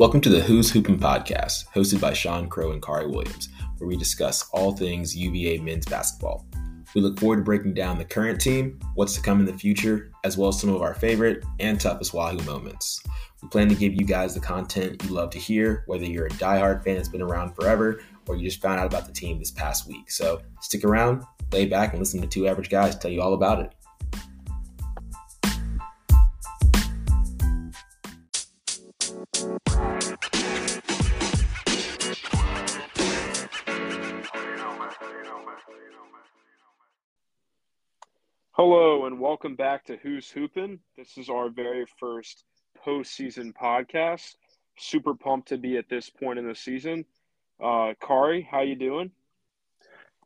Welcome to the Hoos Hoopin' podcast, hosted by Sean Crow and Khari Williams, where we discuss all things UVA men's basketball. We look forward to breaking down the current team, what's to come in the future, as well as some of our favorite and toughest Wahoo moments. We plan to give you guys the content you love to hear, whether you're a diehard fan that's been around forever or you just found out about the team this past week. So stick around, lay back, and listen to two average guys tell you all about it. Welcome back to Hoos Hoopin'. This is our very first postseason podcast. Super pumped to be at this point in the season. Uh, Khari, how you doing?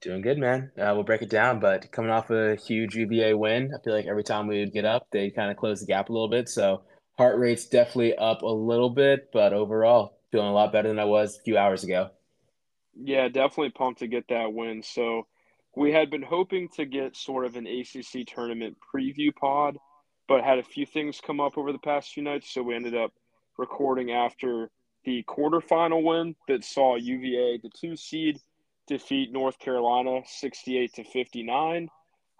Doing good, man. Uh, we'll break it down, but coming off a huge UVA win, I feel like every time we would get up, they kind of close the gap a little bit. So heart rate's definitely up a little bit, but overall, feeling a lot better than I was a few hours ago. Yeah, definitely pumped to get that win. So we had been hoping to get sort of an ACC tournament preview pod, but had a few things come up over the past few nights, so we ended up recording after the quarterfinal win that saw UVA, the two seed, defeat North Carolina 68 to 59.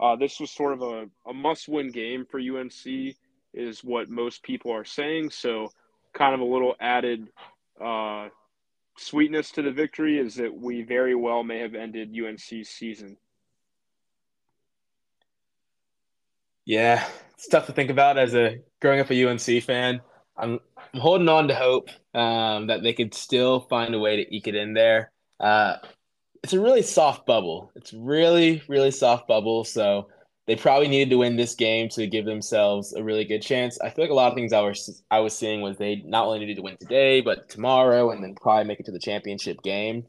Uh, this was sort of a, a must win game for UNC, is what most people are saying. So, kind of a little added uh, sweetness to the victory is that we very well may have ended UNC's season. Yeah, it's tough to think about as a growing up a UNC fan. I'm, I'm holding on to hope um, that they could still find a way to eke it in there. Uh, it's a really soft bubble. It's really, really soft bubble. So they probably needed to win this game to give themselves a really good chance. I feel like a lot of things I was I was seeing was they not only needed to win today, but tomorrow, and then probably make it to the championship game.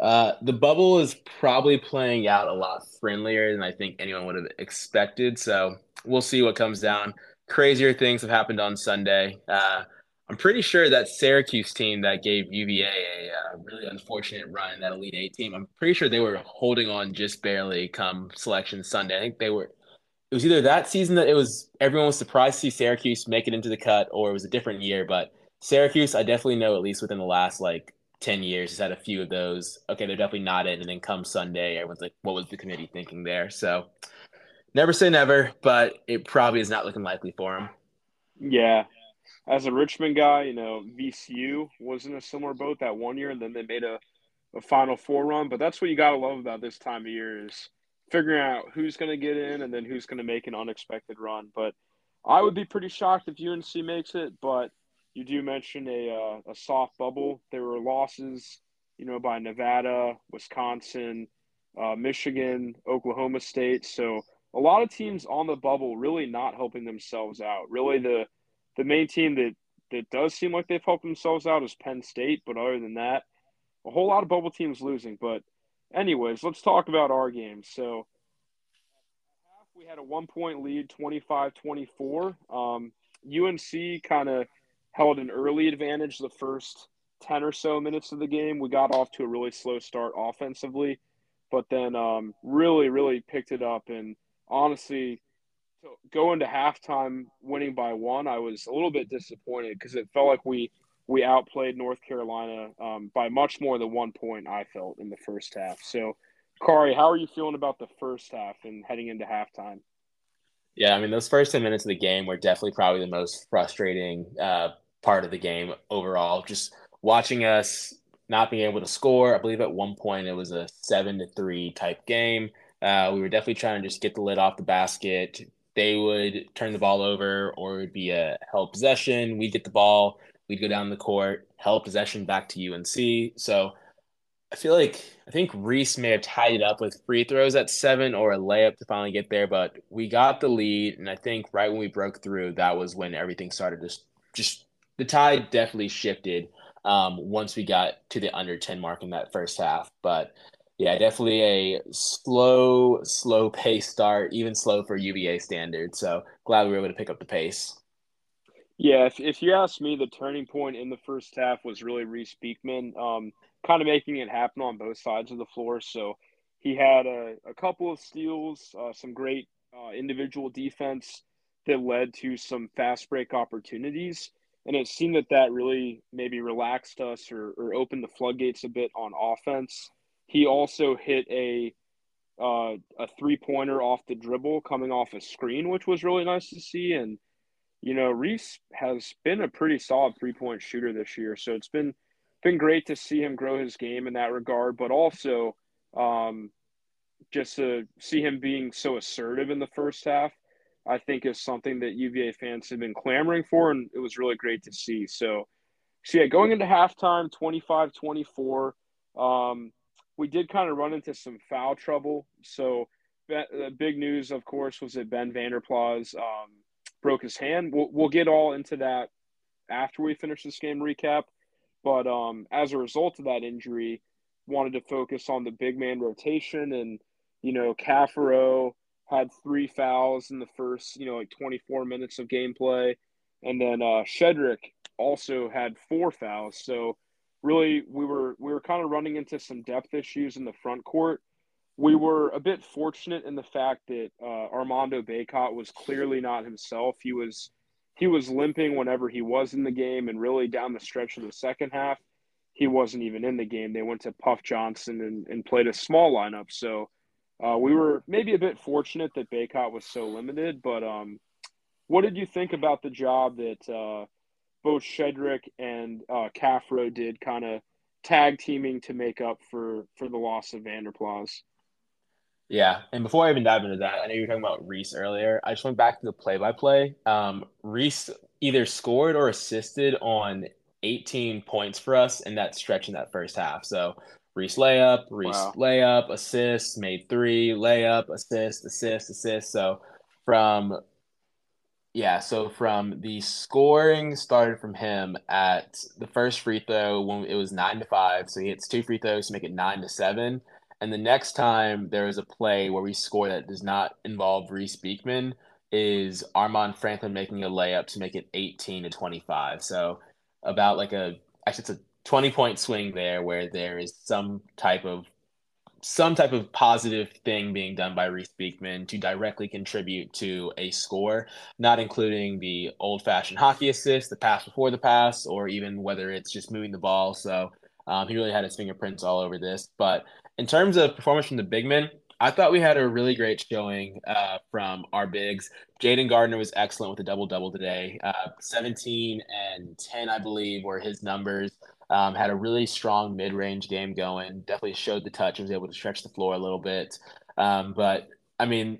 Uh, the bubble is probably playing out a lot friendlier than I think anyone would have expected. So we'll see what comes down. Crazier things have happened on Sunday. Uh, I'm pretty sure that Syracuse team that gave UVA a uh, really unfortunate run that Elite Eight team, I'm pretty sure they were holding on just barely come selection Sunday. I think they were. It was either that season that it was everyone was surprised to see Syracuse make it into the cut, or it was a different year. But Syracuse, I definitely know at least within the last like 10 years has had a few of those. Okay, they're definitely not in. And then come Sunday, everyone's like, what was the committee thinking there? So never say never, but it probably is not looking likely for them. Yeah. As a Richmond guy, you know, VCU was in a similar boat that one year, and then they made a, a Final Four run. But that's what you got to love about this time of year is figuring out who's going to get in and then who's going to make an unexpected run. But I would be pretty shocked if UNC makes it, but you do mention a uh, a soft bubble. There were losses, you know, by Nevada, Wisconsin, uh, Michigan, Oklahoma State. So a lot of teams on the bubble really not helping themselves out. Really, the the main team that that does seem like they've helped themselves out is Penn State. But other than that, a whole lot of bubble teams losing. But anyways, let's talk about our games. So we had a one point lead, 25 24. Um, UNC kind of held an early advantage the first 10 or so minutes of the game. We got off to a really slow start offensively, but then um, really, really picked it up. And honestly, going to halftime winning by one, I was a little bit disappointed because it felt like we we outplayed North Carolina um, by much more than one point. I felt in the first half. So, Khari, how are you feeling about the first half and heading into halftime? Yeah, I mean, those first 10 minutes of the game were definitely probably the most frustrating uh, part of the game overall. Just watching us not being able to score. I believe at one point it was a seven to three type game. Uh, we were definitely trying to just get the lid off the basket. They would turn the ball over, or it would be a held possession. We'd get the ball, we'd go down the court, held possession back to UNC. So I feel like I think Reece may have tied it up with free throws at seven or a layup to finally get there, but we got the lead, and I think right when we broke through, that was when everything started to just the tide definitely shifted um, once we got to the under 10 mark in that first half. But yeah, definitely a slow, slow pace start, even slow for UVA standards. So glad we were able to pick up the pace. Yeah, if, if you ask me, the turning point in the first half was really Reece Beekman, um, kind of making it happen on both sides of the floor. So he had a, a couple of steals, uh, some great uh, individual defense that led to some fast break opportunities. And it seemed that that really maybe relaxed us or, or opened the floodgates a bit on offense. He also hit a uh, a three pointer off the dribble coming off a screen, which was really nice to see. And you know, Reece has been a pretty solid three point shooter this year, so it's been been great to see him grow his game in that regard. But also, um, just to see him being so assertive in the first half, I think is something that UVA fans have been clamoring for, and it was really great to see. So, so yeah, going into halftime, 25-24. Um, we did kind of run into some foul trouble. So the big news, of course, was that Ben Vander Plas um, broke his hand. We'll, we'll get all into that after we finish this game recap. But um, as a result of that injury, wanted to focus on the big man rotation. And, you know, Caffaro had three fouls in the first, you know, like 24 minutes of gameplay. And then uh, Shedrick also had four fouls. So really we were we were kind of running into some depth issues in the front court. We were a bit fortunate in the fact that uh, Armando Bacot was clearly not himself. He was he was limping whenever he was in the game, and really down the stretch of the second half, he wasn't even in the game. They went to Puff Johnson and, and played a small lineup. So uh, we were maybe a bit fortunate that Bacot was so limited. But um, what did you think about the job that uh, both Shedrick and uh, Caffaro did kind of tag teaming to make up for for the loss of Vander Plas. Yeah, and before I even dive into that, I know you were talking about Reece earlier. I just went back to the play-by-play. Um, Reece either scored or assisted on 18 points for us in that stretch in that first half. So Reece layup, Reece wow. layup, assist, made three, layup, assist, assist, assist. So from yeah, so from the scoring started from him at the first free throw when it was nine to five. So he hits two free throws to make it nine to seven. And the next time there is a play where we score that does not involve Reece Beekman is Armaan Franklin making a layup to make it 18 to 25. So about like a actually it's a 20 point swing there where there is some type of some type of positive thing being done by Reece Beekman to directly contribute to a score, not including the old fashioned hockey assist, the pass before the pass, or even whether it's just moving the ball. So um, he really had his fingerprints all over this. But in terms of performance from the big men, I thought we had a really great showing uh, from our bigs. Jayden Gardner was excellent with a double double today. Uh, 17 and 10, I believe, were his numbers. Um, had a really strong mid range game going. Definitely showed the touch. Was able to stretch the floor a little bit. Um, but I mean,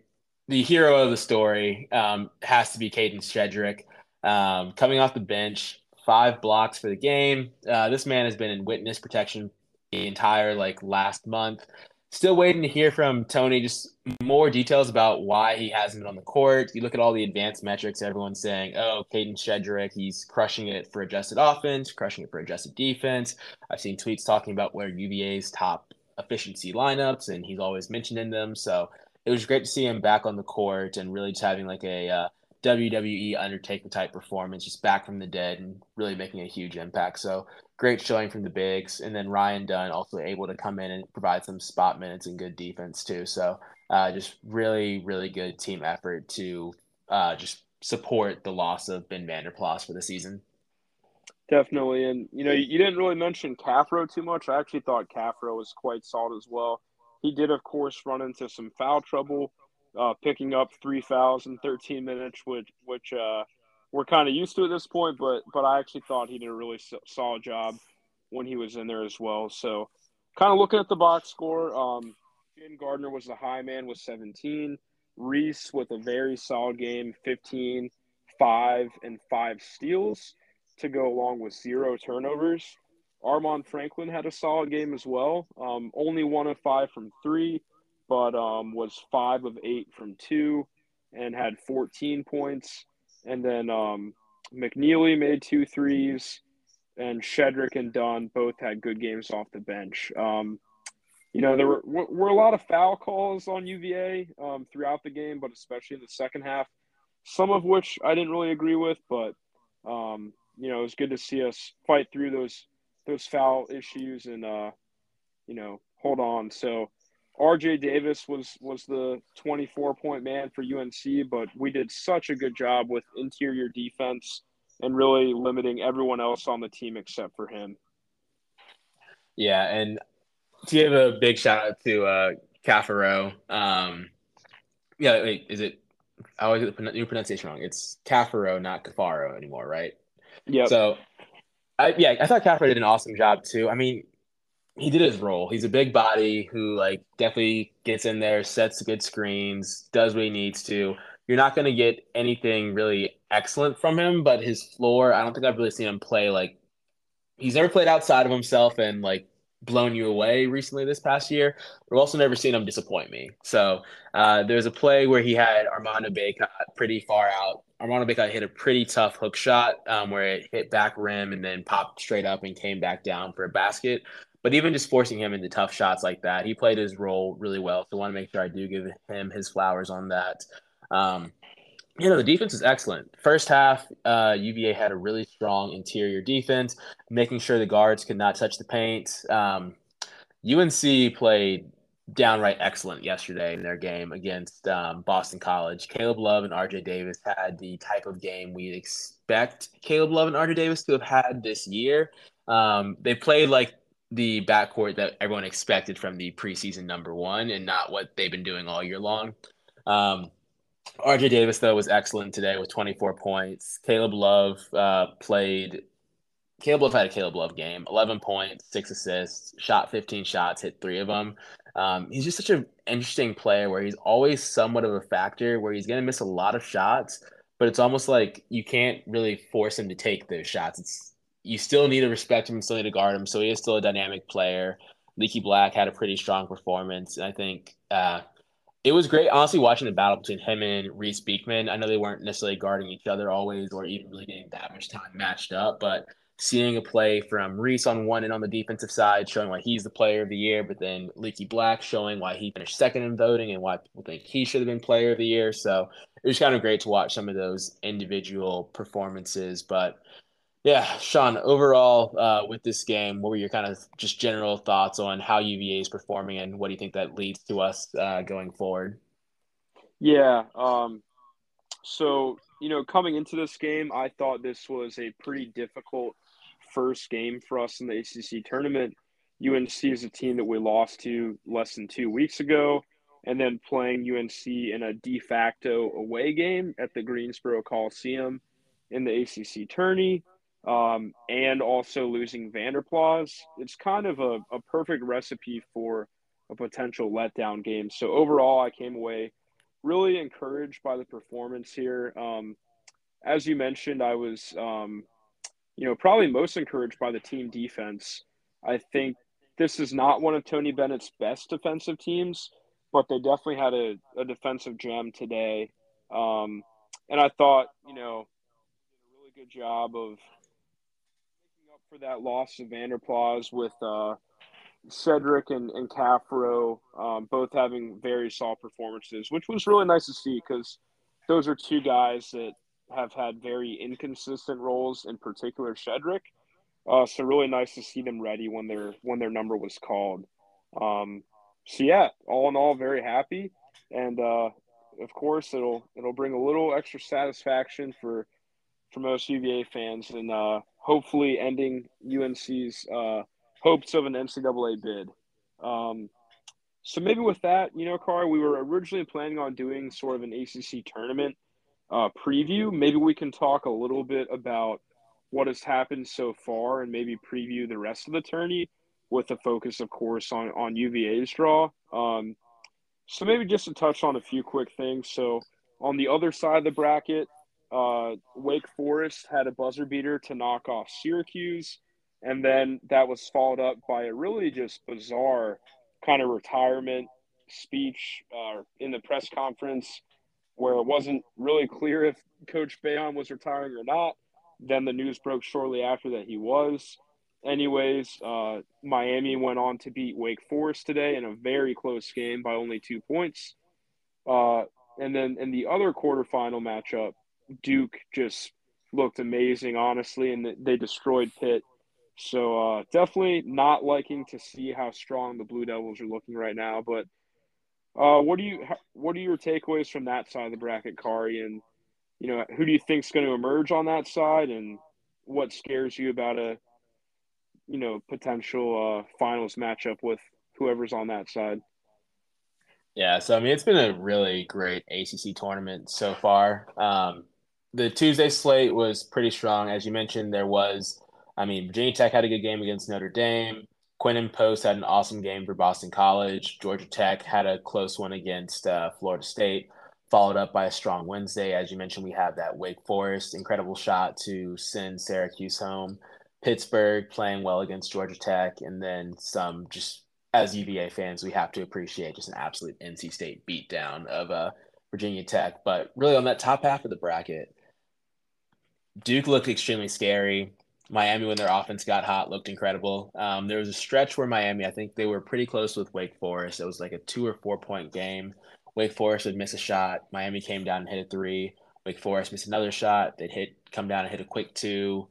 the hero of the story um, has to be Kadin Shedrick. Um, coming off the bench, five blocks for the game. Uh, this man has been in witness protection the entire like last month. Still waiting to hear from Tony just more details about why he hasn't been on the court. You look at all the advanced metrics, everyone's saying, oh, Kadin Shedrick, he's crushing it for adjusted offense, crushing it for adjusted defense. I've seen tweets talking about where UVA's top efficiency lineups, and he's always mentioned in them. So it was great to see him back on the court and really just having like a uh, WWE Undertaker type performance, just back from the dead and really making a huge impact. So great showing from the bigs, and then Ryan Dunn also able to come in and provide some spot minutes and good defense too. So uh, just really, really good team effort to uh, just support the loss of Ben Vander Plas for the season. Definitely, and you know you didn't really mention Caffaro too much. I actually thought Caffaro was quite solid as well. He did, of course, run into some foul trouble, uh, picking up three fouls in 13 minutes, which which uh, we're kind of used to at this point, but but I actually thought he did a really solid job when he was in there as well. So, kind of looking at the box score, um, Jim Gardner was the high man with 17. Reece with a very solid game, 15, 5, and 5 steals to go along with zero turnovers. Armaan Franklin had a solid game as well. Um, only one of five from three, but um, was five of eight from two and had 14 points. And then um, McKneely made two threes, and Shedrick and Dunn both had good games off the bench. Um, you know, there were, were a lot of foul calls on UVA um, throughout the game, but especially in the second half, some of which I didn't really agree with. But um, you know, it was good to see us fight through those those foul issues and uh, you know hold on. So RJ Davis was was the 24 point man for UNC, but we did such a good job with interior defense and really limiting everyone else on the team except for him. Yeah, and to give a big shout out to uh, Caffaro. Um, yeah, wait, is it? I always get the new pronunciation wrong. It's Caffaro, not Cafaro anymore, right? Yeah. So, I, yeah, I thought Caffaro did an awesome job too. I mean, he did his role. He's a big body who like definitely gets in there, sets good screens, does what he needs to. You're not going to get anything really excellent from him, but his floor, I don't think I've really seen him play like he's never played outside of himself and like blown you away recently this past year. We've also never seen him disappoint me. So uh, there's a play where he had Armando Bacot pretty far out. Armando Bacot hit a pretty tough hook shot um, where it hit back rim and then popped straight up and came back down for a basket. But even just forcing him into tough shots like that, he played his role really well. So I want to make sure I do give him his flowers on that. Um, you know, the defense is excellent. First half, uh, UVA had a really strong interior defense, making sure the guards could not touch the paint. Um, UNC played downright excellent yesterday in their game against um, Boston College. Caleb Love and RJ Davis had the type of game we'd expect Caleb Love and RJ Davis to have had this year. Um, they played like the backcourt that everyone expected from the preseason number one and not what they've been doing all year long. Um, RJ Davis, though, was excellent today with 24 points. Caleb Love uh, played. Caleb Love had a Caleb Love game 11 points, six assists, shot 15 shots, hit three of them. Um, he's just such an interesting player where he's always somewhat of a factor where he's going to miss a lot of shots, but it's almost like you can't really force him to take those shots. It's you still need to respect him, still need to guard him. So he is still a dynamic player. Leaky Black had a pretty strong performance. And I think uh, it was great, honestly, watching the battle between him and Reece Beekman. I know they weren't necessarily guarding each other always or even really getting that much time matched up, but seeing a play from Reece on one and on the defensive side, showing why he's the player of the year, but then Leaky Black showing why he finished second in voting and why people think he should have been player of the year. So it was kind of great to watch some of those individual performances. But yeah, Sean, overall uh, with this game, what were your kind of just general thoughts on how UVA is performing and what do you think that leads to us uh, going forward? Yeah. Um, so, you know, coming into this game, I thought this was a pretty difficult first game for us in the ACC tournament. UNC is a team that we lost to less than two weeks ago, and then playing UNC in a de facto away game at the Greensboro Coliseum in the ACC tourney um, and also losing Vander Plas. It's kind of a, a perfect recipe for a potential letdown game. So overall, I came away really encouraged by the performance here. Um, as you mentioned, I was, um, you know, probably most encouraged by the team defense. I think this is not one of Tony Bennett's best defensive teams, but they definitely had a, a defensive gem today. Um, and I thought, you know, did a really good job of for that loss of Vander Plas with uh, Shedrick and, and Caffaro um, both having very solid performances, which was really nice to see because those are two guys that have had very inconsistent roles, in particular Shedrick. Uh, so really nice to see them ready when their when their number was called. Um, so yeah, all in all, very happy, and uh, of course it'll it'll bring a little extra satisfaction for for most UVA fans, and uh, hopefully ending UNC's uh, hopes of an NCAA bid. Um, so maybe with that, you know, Car, we were originally planning on doing sort of an ACC tournament uh, preview. Maybe we can talk a little bit about what has happened so far and maybe preview the rest of the tourney with a focus, of course, on, on UVA's draw. Um, so maybe just to touch on a few quick things. So on the other side of the bracket, uh, Wake Forest had a buzzer beater to knock off Syracuse, and then that was followed up by a really just bizarre kind of retirement speech uh, in the press conference where it wasn't really clear if Coach Boeheim was retiring or not. Then the news broke shortly after that he was. Anyways, uh, Miami went on to beat Wake Forest today in a very close game by only two points. Uh, and then in the other quarterfinal matchup, Duke just looked amazing, honestly, and they destroyed Pitt. So uh, definitely not liking to see how strong the Blue Devils are looking right now. But uh, what do you what are your takeaways from that side of the bracket, Khari? And you know, who do you think is going to emerge on that side, and what scares you about a, you know, potential uh, finals matchup with whoever's on that side? Yeah, so I mean, it's been a really great ACC tournament so far. Um, the Tuesday slate was pretty strong, as you mentioned. There was, I mean, Virginia Tech had a good game against Notre Dame. Quinten Post had an awesome game for Boston College. Georgia Tech had a close one against uh, Florida State, followed up by a strong Wednesday. As you mentioned, we have that Wake Forest incredible shot to send Syracuse home. Pittsburgh playing well against Georgia Tech, and then some just as UVA fans, we have to appreciate just an absolute NC State beatdown of uh, Virginia Tech. But really, on that top half of the bracket, Duke looked extremely scary. Miami, when their offense got hot, looked incredible. Um, there was a stretch where Miami, I think they were pretty close with Wake Forest. It was like a two or four point game. Wake Forest would miss a shot. Miami came down and hit a three. Wake Forest missed another shot. They'd hit, come down and hit a quick two.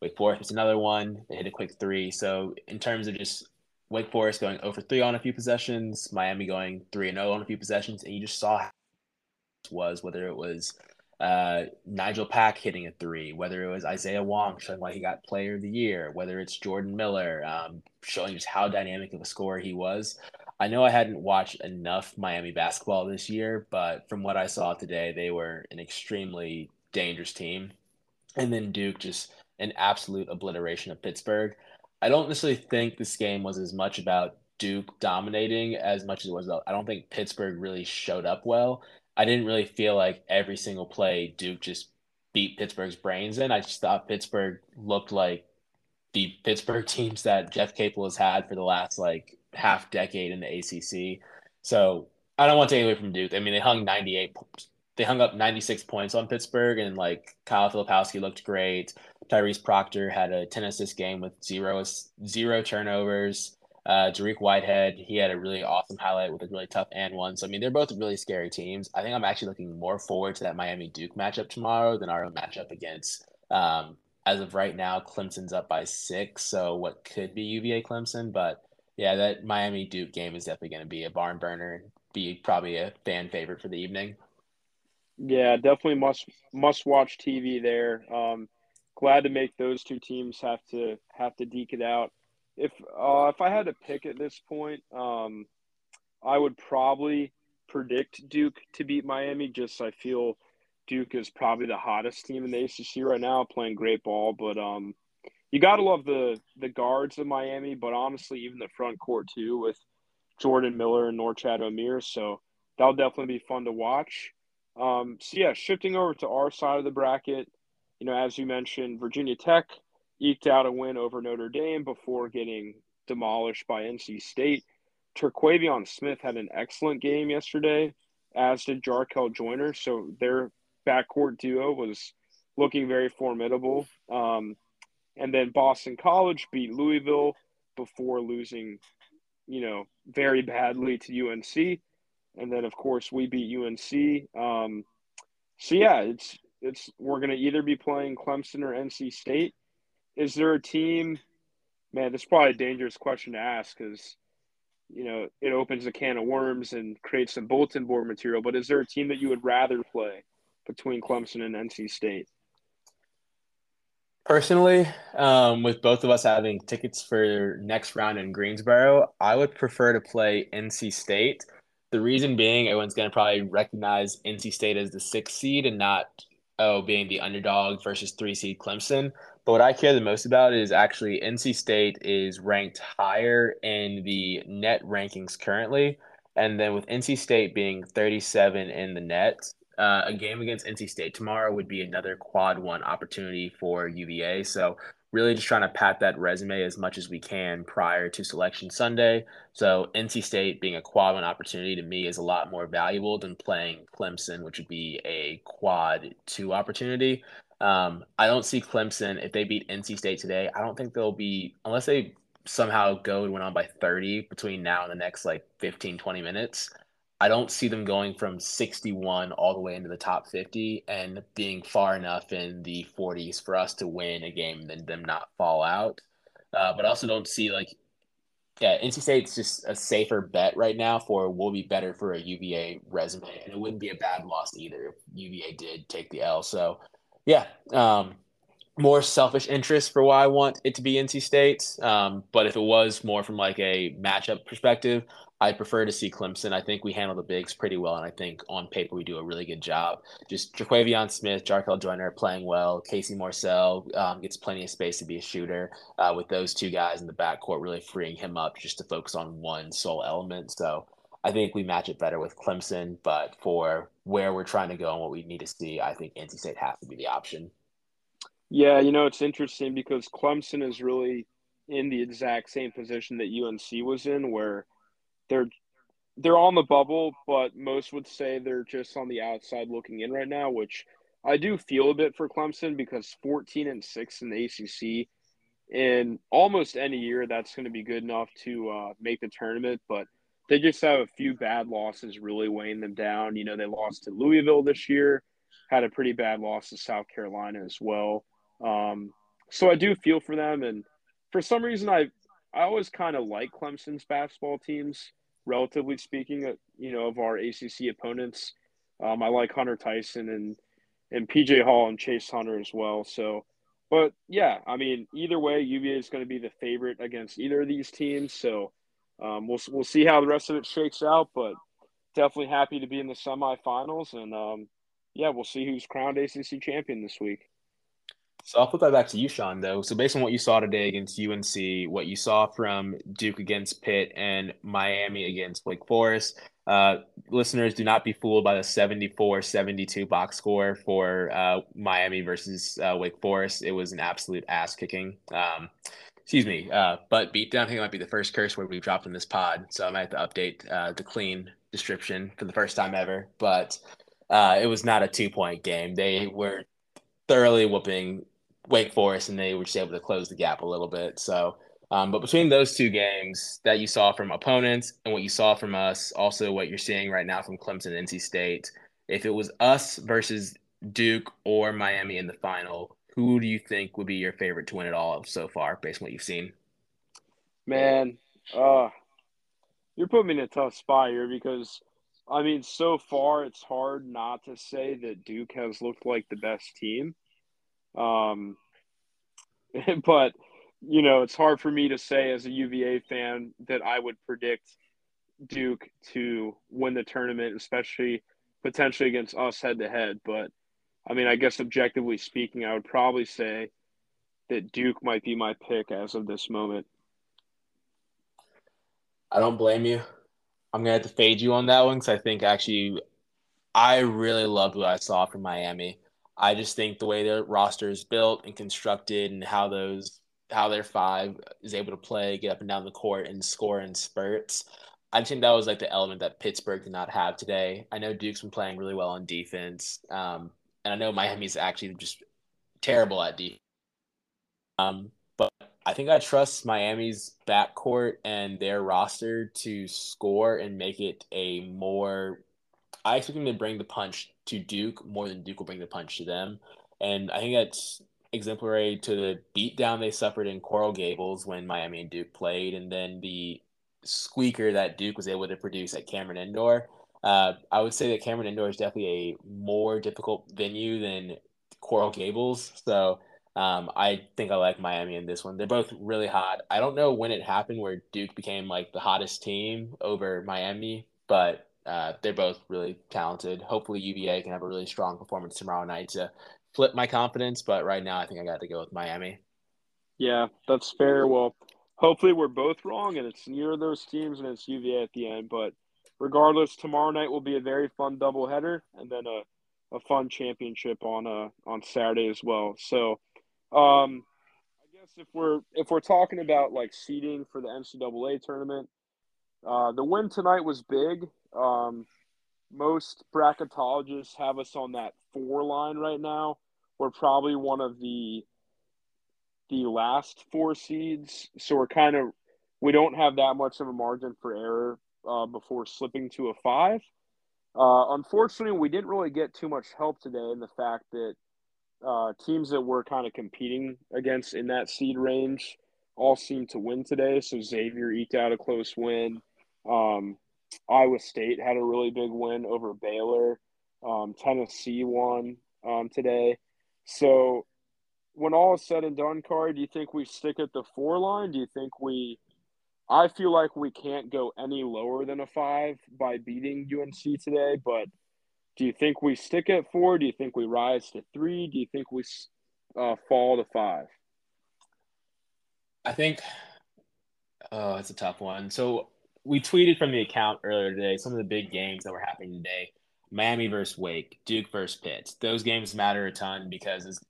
Wake Forest missed another one. They hit a quick three. So in terms of just Wake Forest going over three on a few possessions, Miami going three and zero oh on a few possessions, and you just saw was whether it was uh, Nigel Pack hitting a three, whether it was Isaiah Wong showing why he got Player of the Year, whether it's Jordan Miller um, showing just how dynamic of a scorer he was. I know I hadn't watched enough Miami basketball this year, but from what I saw today, they were an extremely dangerous team. And then Duke just an absolute obliteration of Pittsburgh. I don't necessarily think this game was as much about Duke dominating as much as it was. I don't think Pittsburgh really showed up well. I didn't really feel like every single play Duke just beat Pittsburgh's brains in. I just thought Pittsburgh looked like the Pittsburgh teams that Jeff Capel has had for the last like half decade in the ACC. So I don't want to take away from Duke. I mean, they hung 98, they hung up 96 points on Pittsburgh, and like Kyle Filipowski looked great. Tyrese Proctor had a 10 assist game with zero zero turnovers. Uh, Dariq Whitehead, he had a really awesome highlight with a really tough and one. So I mean, they're both really scary teams. I think I'm actually looking more forward to that Miami Duke matchup tomorrow than our own matchup against. Um, as of right now, Clemson's up by six, so what could be UVA Clemson, but yeah, that Miami Duke game is definitely going to be a barn burner be probably a fan favorite for the evening. Yeah, definitely must must watch TV there. Um, glad to make those two teams have to have to deke it out if uh, if I had to pick at this point, um, I would probably predict Duke to beat Miami. Just I feel Duke is probably the hottest team in the ACC right now, playing great ball. But um, you got to love the the guards of Miami, but honestly, even the front court too with Jordan Miller and Norchad Omier. So that'll definitely be fun to watch. Um, so yeah, shifting over to our side of the bracket, you know, as you mentioned, Virginia Tech eked out a win over Notre Dame before getting demolished by NC State. Terquavion Smith had an excellent game yesterday, as did Jarkel Joiner. So their backcourt duo was looking very formidable. Um, and then Boston College beat Louisville before losing, you know, very badly to UNC. And then, of course, we beat UNC. Um, so yeah, it's it's we're gonna either be playing Clemson or NC State is there a team? Man, this is probably a dangerous question to ask because you know it opens a can of worms and creates some bulletin board material. But is there a team that you would rather play between Clemson and NC State? Personally, um, with both of us having tickets for next round in Greensboro, I would prefer to play NC State. The reason being, everyone's going to probably recognize NC State as the sixth seed and not oh being the underdog versus three seed Clemson. But what I care the most about is actually NC State is ranked higher in the net rankings currently. And then with NC State being 37 in the net, uh, a game against NC State tomorrow would be another quad one opportunity for UVA. So really just trying to pat that resume as much as we can prior to selection Sunday. So NC State being a quad one opportunity to me is a lot more valuable than playing Clemson, which would be a quad two opportunity. Um, I don't see Clemson if they beat NC State today. I don't think they'll be unless they somehow go and win on by 30 between now and the next like 15 20 minutes. I don't see them going from 61 all the way into the top 50 and being far enough in the 40s for us to win a game and then them not fall out. Uh, but I also don't see like yeah, NC State's just a safer bet right now for will be better for a UVA resume, and it wouldn't be a bad loss either if UVA did take the L. So, yeah, um, more selfish interest for why I want it to be NC State. Um, but if it was more from like a matchup perspective, I prefer to see Clemson. I think we handle the bigs pretty well, and I think on paper we do a really good job. Just Terquavion Smith, Jarkel Joiner playing well. Casey Morsell um, gets plenty of space to be a shooter. Uh, with those two guys in the backcourt, really freeing him up just to focus on one sole element. So I think we match it better with Clemson. But for where we're trying to go and what we need to see, I think NC State has to be the option. Yeah, you know, it's interesting because Clemson is really in the exact same position that UNC was in, where they're they're on the bubble, but most would say they're just on the outside looking in right now, which I do feel a bit for Clemson because 14 and 6 in the ACC in almost any year that's going to be good enough to uh, make the tournament, but they just have a few bad losses really weighing them down. You know, they lost to Louisville this year, had a pretty bad loss to South Carolina as well. Um, so I do feel for them, and for some reason, I I always kind of like Clemson's basketball teams, relatively speaking. Uh, you know, of our ACC opponents, um, I like Hunter Tyson and and PJ Hall and Chase Hunter as well. So, but yeah, I mean, either way, UVA is going to be the favorite against either of these teams. So, um, we'll we'll see how the rest of it shakes out, but definitely happy to be in the semifinals, and um, yeah, we'll see who's crowned ACC champion this week. So I'll put that back to you, Sean, though. So based on what you saw today against UNC, what you saw from Duke against Pitt and Miami against Wake Forest, uh, listeners do not be fooled by the 74-72 box score for uh, Miami versus uh, Wake Forest. It was an absolute ass kicking. Um, excuse me, uh, but beatdown. It might be the first curse word we've dropped in this pod, so I might have to update uh, the clean description for the first time ever. But uh, it was not a two point game. They were thoroughly whooping Wake Forest, and they were just able to close the gap a little bit. So, um, but between those two games that you saw from opponents and what you saw from us, also what you're seeing right now from Clemson and NC State, if it was us versus Duke or Miami in the final, who do you think would be your favorite to win it all so far, based on what you've seen? Man, uh, you're putting me in a tough spot here because, I mean, so far it's hard not to say that Duke has looked like the best team. Um, but you know, it's hard for me to say as a UVA fan that I would predict Duke to win the tournament, especially potentially against us head to head. But I mean, I guess objectively speaking, I would probably say that Duke might be my pick as of this moment. I don't blame you. I'm gonna have to fade you on that one because I think actually I really loved what I saw from Miami. I just think the way their roster is built and constructed and how those how their five is able to play, get up and down the court and score in spurts. I think that was like the element that Pittsburgh did not have today. I know Duke's been playing really well on defense, um, and I know Miami's actually just terrible at defense. Um, but I think I trust Miami's backcourt and their roster to score and make it a more I expect them to bring the punch to Duke more than Duke will bring the punch to them. And I think that's exemplary to the beatdown they suffered in Coral Gables when Miami and Duke played, and then the squeaker that Duke was able to produce at Cameron Indoor. Uh, I would say that Cameron Indoor is definitely a more difficult venue than Coral Gables. So um, I think I like Miami in this one. They're both really hot. I don't know when it happened where Duke became like the hottest team over Miami, but uh, they're both really talented. Hopefully, UVA can have a really strong performance tomorrow night to flip my confidence. But right now, I think I got to go with Miami. Yeah, that's fair. Well, hopefully, we're both wrong, and it's near those teams, and it's UVA at the end. But regardless, tomorrow night will be a very fun doubleheader, and then a a fun championship on uh on Saturday as well. So, um, I guess if we're if we're talking about like seeding for the NCAA tournament, uh, the win tonight was big. Um, most bracketologists have us on that four line right now. We're probably one of the the last four seeds, so we're kind of we don't have that much of a margin for error uh, before slipping to a five. Uh, unfortunately, we didn't really get too much help today in the fact that uh, teams that we're kind of competing against in that seed range all seemed to win today. So Xavier eked out a close win. Um, Iowa State had a really big win over Baylor. Um, Tennessee won um, today. So when all is said and done, Khari, do you think we stick at the four line? Do you think we? I feel like we can't go any lower than a five by beating UNC today. But do you think we stick at four? Do you think we rise to three? Do you think we uh, fall to five? I think. Oh, it's a tough one. So we tweeted from the account earlier today some of the big games that were happening today. Miami versus Wake, Duke versus Pitt. Those games matter a ton because it's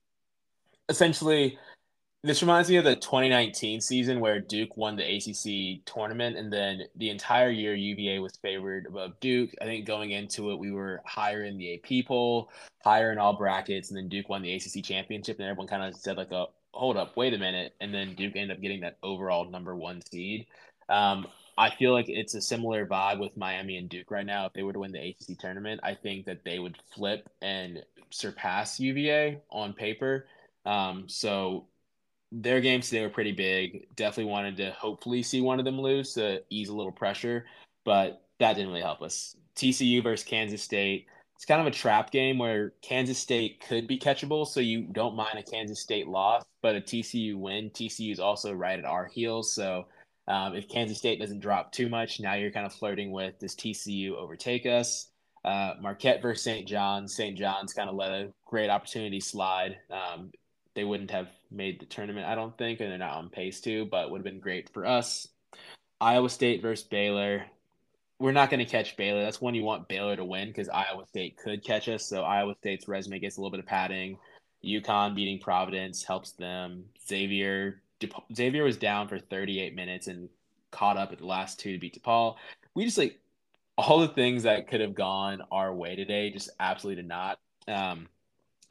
essentially this reminds me of the 2019 season where Duke won the ACC tournament, and then the entire year UVA was favored above Duke. I think going into it, we were higher in the AP poll, higher in all brackets, and then Duke won the ACC championship, and everyone kind of said like, "Oh, hold up, wait a minute," and then Duke ended up getting that overall number one seed. Um, I feel like it's a similar vibe with Miami and Duke right now. If they were to win the ACC tournament, I think that they would flip and surpass UVA on paper. Um, so their games today were pretty big. Definitely wanted to hopefully see one of them lose to ease a little pressure, but that didn't really help us. TCU versus Kansas State. It's kind of a trap game where Kansas State could be catchable, so you don't mind a Kansas State loss, but a TCU win. TCU is also right at our heels, so um, if Kansas State doesn't drop too much, now you're kind of flirting with does TCU overtake us? Uh, Marquette versus St. John's. St. John's kind of let a great opportunity slide. Um, they wouldn't have made the tournament, I don't think, and they're not on pace to, but would have been great for us. Iowa State versus Baylor. We're not going to catch Baylor. That's one you want Baylor to win because Iowa State could catch us. So Iowa State's resume gets a little bit of padding. UConn beating Providence helps them. Xavier Xavier was down for 38 minutes and caught up at the last two to beat DePaul. We just like all the things that could have gone our way today just absolutely did not. Um,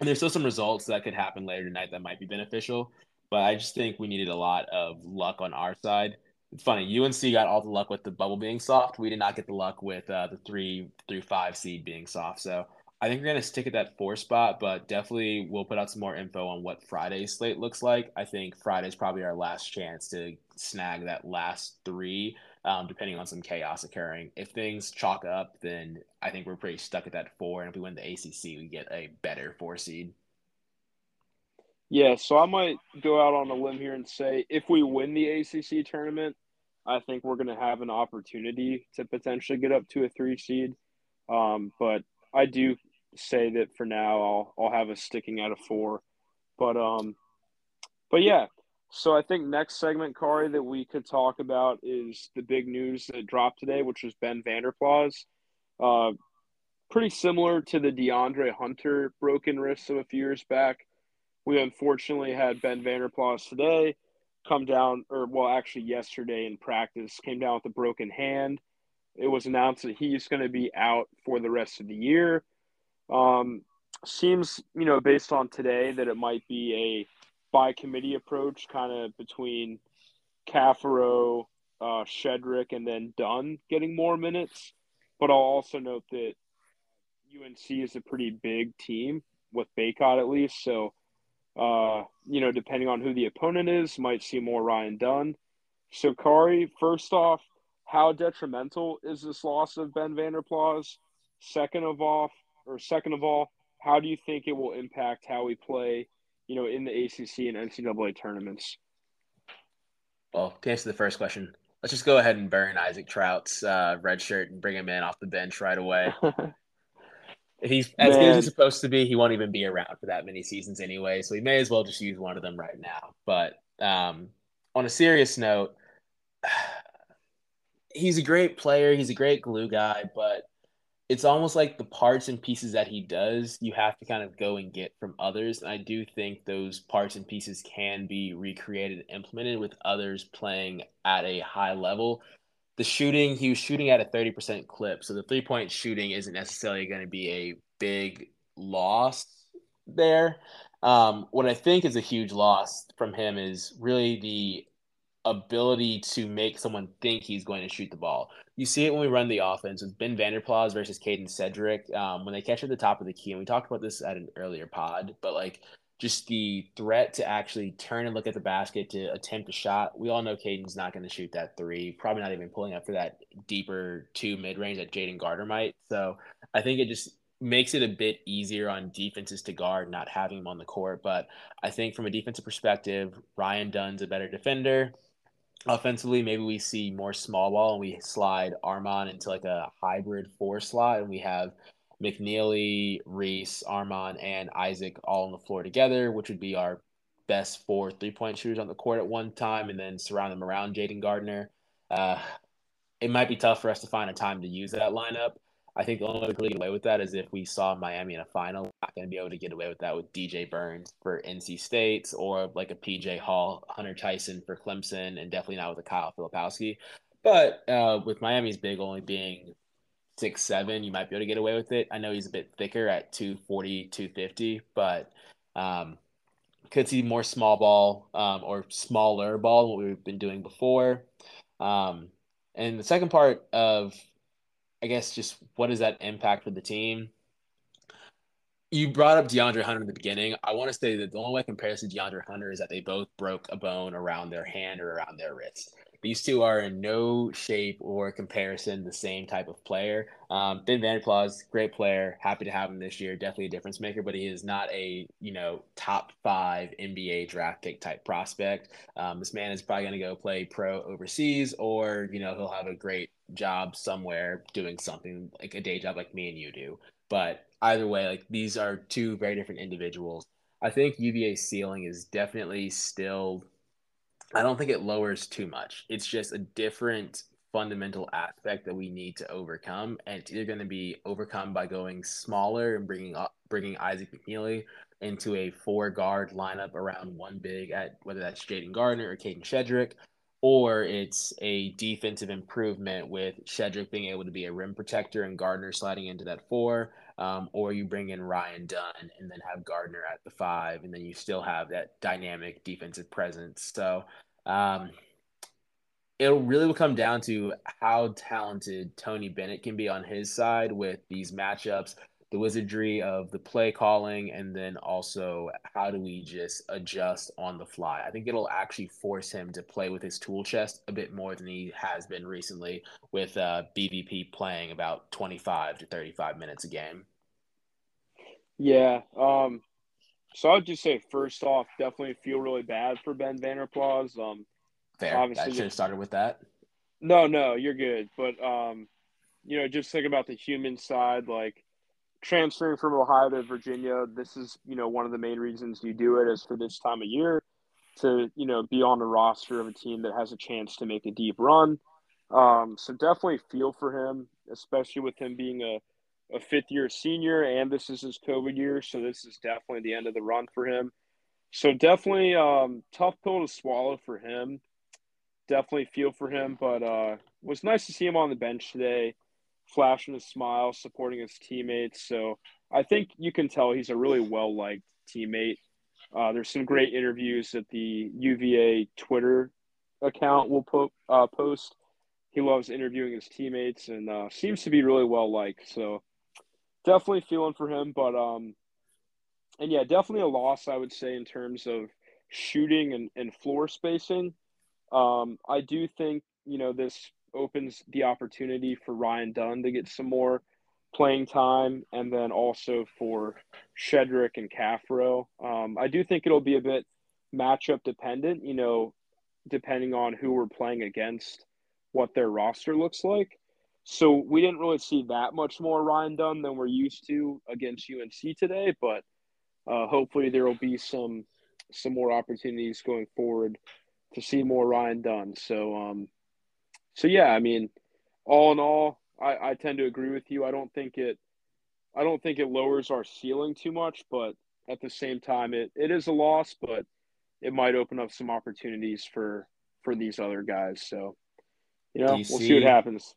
and there's still some results that could happen later tonight that might be beneficial. But I just think we needed a lot of luck on our side. It's funny, UNC got all the luck with the bubble being soft. We did not get the luck with uh, the three through five seed being soft. So I think we're going to stick at that four spot, but definitely we'll put out some more info on what Friday's slate looks like. I think Friday's probably our last chance to snag that last three um, depending on some chaos occurring. If things chalk up, then I think we're pretty stuck at that four. And if we win the ACC, we get a better four seed. Yeah, so I might go out on a limb here and say if we win the ACC tournament, I think we're going to have an opportunity to potentially get up to a three seed. Um, but I do say that for now, I'll I'll have us sticking at a four. But um, but yeah, so I think next segment, Khari, that we could talk about is the big news that dropped today, which was Ben Vander Plas. Uh, pretty similar to the DeAndre Hunter broken wrist of a few years back. We unfortunately had Ben Vander Plas today come down, or well, actually yesterday in practice, came down with a broken hand. It was announced that he's going to be out for the rest of the year. Um, seems, you know, based on today, that it might be a by committee approach, kind of between Caffaro, uh, Shedrick, and then Dunn getting more minutes. But I'll also note that UNC is a pretty big team with Bacot at least. So, uh, you know, depending on who the opponent is, might see more Ryan Dunn. So, Khari, first off, how detrimental is this loss of Ben Vander Plas? Second of all, or second of all, how do you think it will impact how we play you know, in the ACC and NCAA tournaments? Well, to answer the first question, let's just go ahead and burn Isaac Traudt's uh, red shirt and bring him in off the bench right away. if he's as Man. good as he's supposed to be, he won't even be around for that many seasons anyway. So he may as well just use one of them right now. But um, on a serious note, he's a great player. He's a great glue guy, but it's almost like the parts and pieces that he does, you have to kind of go and get from others. And I do think those parts and pieces can be recreated and implemented with others playing at a high level. The shooting, he was shooting at a 30% clip. So the three point shooting isn't necessarily going to be a big loss there. Um, what I think is a huge loss from him is really the ability to make someone think he's going to shoot the ball. You see it when we run the offense with Ben Vander Plas versus Kadin Shedrick. Um, when they catch at the top of the key, and we talked about this at an earlier pod, but like just the threat to actually turn and look at the basket to attempt a shot. We all know Kadin's not going to shoot that three, probably not even pulling up for that deeper two mid range that Jayden Gardner might. So I think it just makes it a bit easier on defenses to guard not having him on the court. But I think from a defensive perspective, Ryan Dunn's a better defender. Offensively, maybe we see more small ball and we slide Armaan into like a hybrid four slot and we have McKneely, Reece, Armaan, and Isaac all on the floor together, which would be our best four three point shooters on the court at one time, and then surround them around Jayden Gardner. Uh, it might be tough for us to find a time to use that lineup. I think the only way we could get away with that is if we saw Miami in a final. Not going to be able to get away with that with DJ Burns for NC State or like a PJ Hall, Hunter Tyson for Clemson, and definitely not with a Kyle Filipowski. But uh, with Miami's big only being six seven, you might be able to get away with it. I know he's a bit thicker at 240, 250, but um, could see more small ball um, or smaller ball what we've been doing before. Um, and the second part of, I guess, just what does that impact with the team? You brought up DeAndre Hunter in the beginning. I want to say that the only way I compare to DeAndre Hunter is that they both broke a bone around their hand or around their wrist. These two are in no shape or comparison the same type of player. Um, ben Vander Plas, great player. Happy to have him this year. Definitely a difference maker, but he is not a you know top five NBA draft pick type prospect. Um, this man is probably going to go play pro overseas, or you know he'll have a great job somewhere doing something like a day job like me and you do. But either way, like these are two very different individuals. I think UVA's ceiling is definitely still I don't think it lowers too much. It's just a different fundamental aspect that we need to overcome, and it's either going to be overcome by going smaller and bringing up bringing Isaac McKneely into a four guard lineup around one big at whether that's Jayden Gardner or Kadin Shedrick, or it's a defensive improvement with Shedrick being able to be a rim protector and Gardner sliding into that four, um, or you bring in Ryan Dunn and then have Gardner at the five, and then you still have that dynamic defensive presence. So um, it'll really will come down to how talented Tony Bennett can be on his side with these matchups, the wizardry of the play calling, and then also how do we just adjust on the fly. I think it'll actually force him to play with his tool chest a bit more than he has been recently with uh, BVP playing about 25 to 35 minutes a game. Yeah. Um, so I'd just say first off, definitely feel really bad for Ben Vander Plas. Um, Fair. Obviously, I should have started with that. No, no, you're good. But um, you know, just think about the human side, like transferring from Ohio to Virginia. This is you know one of the main reasons you do it is for this time of year to you know be on the roster of a team that has a chance to make a deep run. Um, so definitely feel for him, especially with him being a a fifth year senior, and this is his COVID year, so this is definitely the end of the run for him. So definitely um, tough pill to swallow for him. Definitely feel for him, but uh, was nice to see him on the bench today, flashing a smile, supporting his teammates. So I think you can tell he's a really well liked teammate. Uh, there's some great interviews that the UVA Twitter account will po- uh, post. He loves interviewing his teammates and uh, seems to be really well liked. So definitely feeling for him, but um, and yeah, definitely a loss I would say in terms of shooting and, and floor spacing. Um, I do think you know this opens the opportunity for Ryan Dunn to get some more playing time, and then also for Shedrick and Caffaro. Um, I do think it'll be a bit matchup dependent. You know, depending on who we're playing against, what their roster looks like. So we didn't really see that much more Ryan Dunn than we're used to against UNC today, but uh, hopefully there will be some some more opportunities going forward to see more Ryan Dunn. So um, so yeah, I mean, all in all, I, I tend to agree with you. I don't think it I don't think it lowers our ceiling too much, but at the same time, it, it is a loss, but it might open up some opportunities for for these other guys. So you know, you we'll see, see what happens.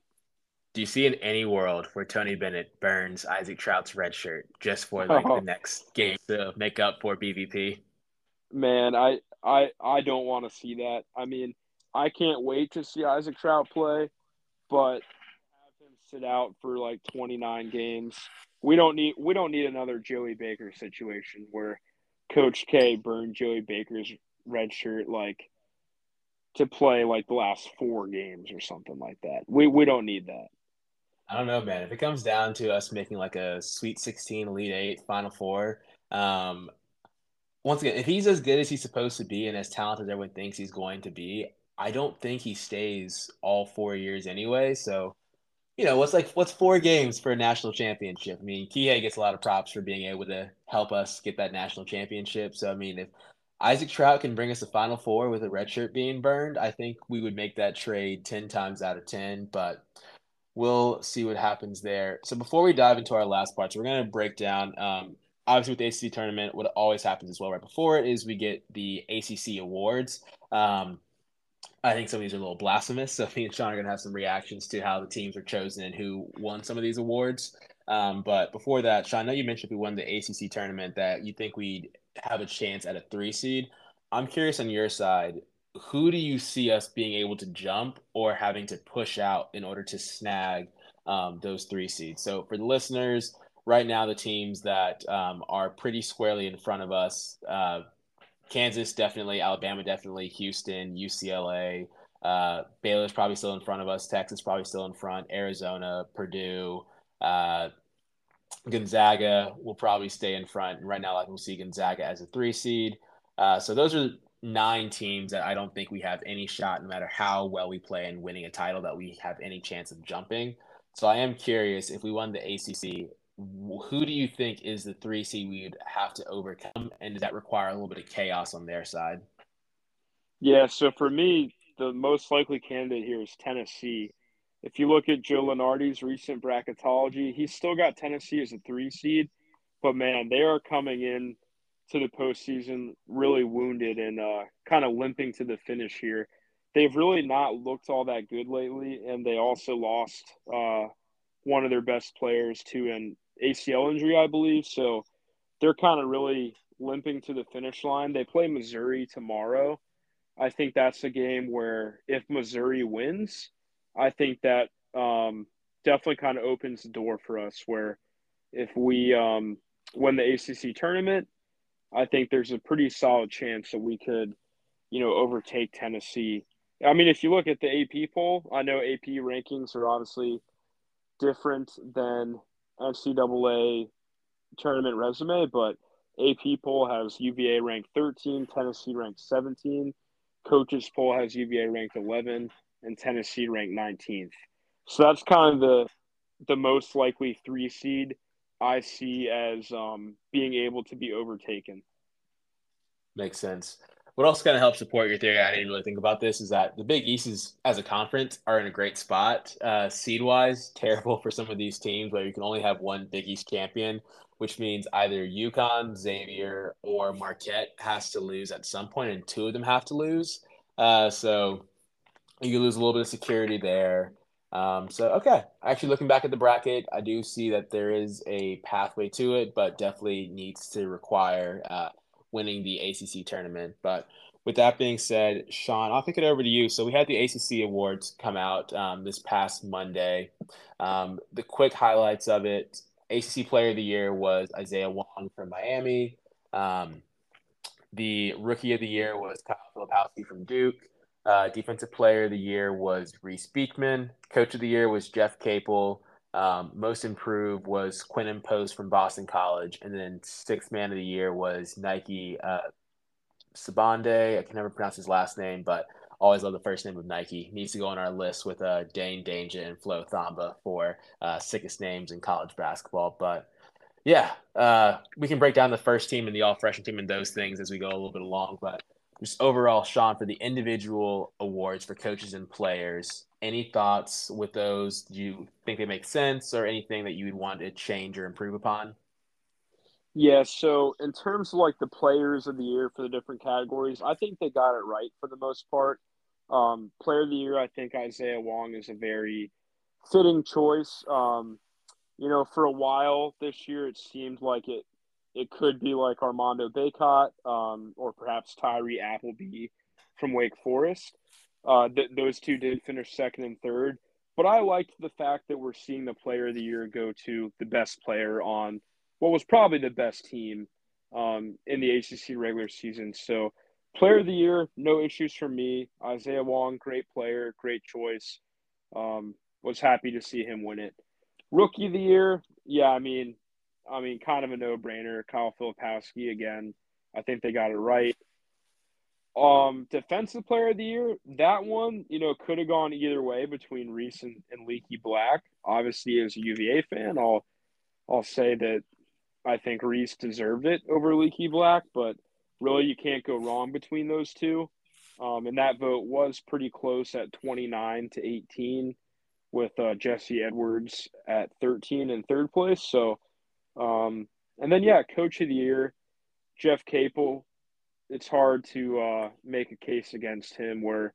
Do you see in any world where Tony Bennett burns Isaac Traudt's red shirt just for like oh. the next game to make up for BVP? Man, I I I don't want to see that. I mean, I can't wait to see Isaac Traudt play, but have him sit out for like 29 games. We don't need we don't need another Joey Baker situation where Coach K burned Joey Baker's red shirt like to play like the last four games or something like that. We we don't need that. I don't know, man. If it comes down to us making like a Sweet 16, Elite Eight, Final Four, um, once again, if he's as good as he's supposed to be and as talented as everyone thinks he's going to be, I don't think he stays all four years anyway. So, you know, what's like what's four games for a national championship? I mean, Kihei gets a lot of props for being able to help us get that national championship. So, I mean, if Isaac Traudt can bring us a Final Four with a red shirt being burned, I think we would make that trade ten times out of ten. But we'll see what happens there. So before we dive into our last parts, we're going to break down. Um, obviously, with the ACC tournament, what always happens as well right before it is we get the ACC awards. Um, I think some of these are a little blasphemous. So me and Sean are going to have some reactions to how the teams are chosen and who won some of these awards. Um, but before that, Sean, I know you mentioned we won the ACC tournament that you think we'd have a chance at a three seed. I'm curious on your side who do you see us being able to jump or having to push out in order to snag um, those three seeds? So for the listeners, right now the teams that um, are pretty squarely in front of us, uh, Kansas definitely, Alabama definitely, Houston, UCLA, uh, Baylor's probably still in front of us, Texas probably still in front, Arizona, Purdue. Uh, Gonzaga will probably stay in front. And right now, like we'll see Gonzaga as a three seed. Uh, so those are nine teams that I don't think we have any shot, no matter how well we play in winning a title, that we have any chance of jumping. So I am curious if we won the ACC, who do you think is the three seed we would have to overcome, and does that require a little bit of chaos on their side? Yeah, so for me, the most likely candidate here is Tennessee. If you look at Joe Lunardi's recent bracketology, he's still got Tennessee as a three seed, but man, they are coming in to the postseason really wounded and uh, kind of limping to the finish here. They've really not looked all that good lately, and they also lost uh, one of their best players to an ACL injury, I believe. So they're kind of really limping to the finish line. They play Missouri tomorrow. I think that's a game where if Missouri wins, I think that um, definitely kind of opens the door for us. Where if we um, win the ACC tournament, I think there's a pretty solid chance that we could, you know, overtake Tennessee. I mean, if you look at the AP poll, I know AP rankings are obviously different than NCAA tournament resume, but AP poll has UVA ranked 13, Tennessee ranked 17, coaches poll has UVA ranked 11, and Tennessee ranked 19th. So that's kind of the the most likely three seed I see as um, being able to be overtaken. Makes sense. What also kind of helps support your theory, I didn't really think about this, is that the Big East is, as a conference, are in a great spot. Uh, seed wise, terrible for some of these teams where you can only have one Big East champion, which means either UConn, Xavier, or Marquette has to lose at some point, and two of them have to lose. Uh, so you lose a little bit of security there. Um, so okay, actually looking back at the bracket, I do see that there is a pathway to it, but definitely needs to require uh, winning the ACC tournament. But with that being said, Sean, I'll kick it over to you. So we had the ACC awards come out um, this past Monday. Um, the quick highlights of it: ACC Player of the Year was Isaiah Wong from Miami. Um, the Rookie of the Year was Kyle Filipowski from Duke. Uh, defensive player of the year was Reece Beekman. Coach of the year was Jeff Capel. Um, most improved was Quinten Post from Boston College. And then sixth man of the year was Nike uh, Sibande. I can never pronounce his last name, but always love the first name of Nike. Needs to go on our list with uh, Dain Dainja and Flo Thamba for uh, sickest names in college basketball. But yeah, uh, we can break down the first team and the all freshman team and those things as we go a little bit along. But just overall, Sean, for the individual awards for coaches and players, any thoughts with those? Do you think they make sense or anything that you would want to change or improve upon? Yeah, so in terms of like the players of the year for the different categories, I think they got it right for the most part. Um, player of the year, I think Isaiah Wong is a very fitting choice. Um, you know, for a while this year, it seemed like it it could be like Armando Bacot um, or perhaps Tyree Appleby from Wake Forest. Uh, th- those two did finish second and third. But I liked the fact that we're seeing the player of the year go to the best player on what was probably the best team um, in the ACC regular season. So, player of the year, no issues for me. Isaiah Wong, great player, great choice. Um, was happy to see him win it. Rookie of the year, yeah, I mean, I mean, kind of a no-brainer. Kyle Filipowski again. I think they got it right. Um, defensive player of the year, that one, you know, could have gone either way between Reece and, and Leaky Black. Obviously, as a UVA fan, I'll I'll say that I think Reece deserved it over Leaky Black, but really you can't go wrong between those two. Um, and that vote was pretty close at 29 to 18 with uh, Jesse Edwards at 13 in third place. So, um, and then, yeah, coach of the year, Jeff Capel. It's hard to uh, make a case against him where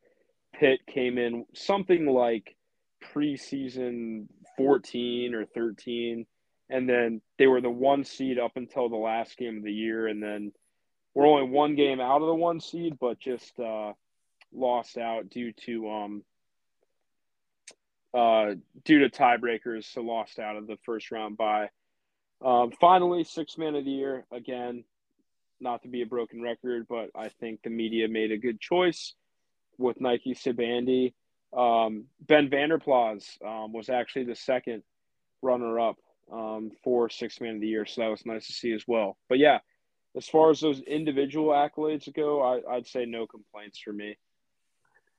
Pitt came in something like preseason 14 or 13 and then they were the one seed up until the last game of the year, and then we're only one game out of the one seed, but just uh, lost out due to um, uh, due to tiebreakers, so lost out of the first round by. Um, finally, six man of the year again. Not to be a broken record, but I think the media made a good choice with Nike Sibande. Um, ben Vander Plas um, was actually the second runner up um, for six man of the year. So that was nice to see as well. But yeah, as far as those individual accolades go, I, I'd say no complaints for me.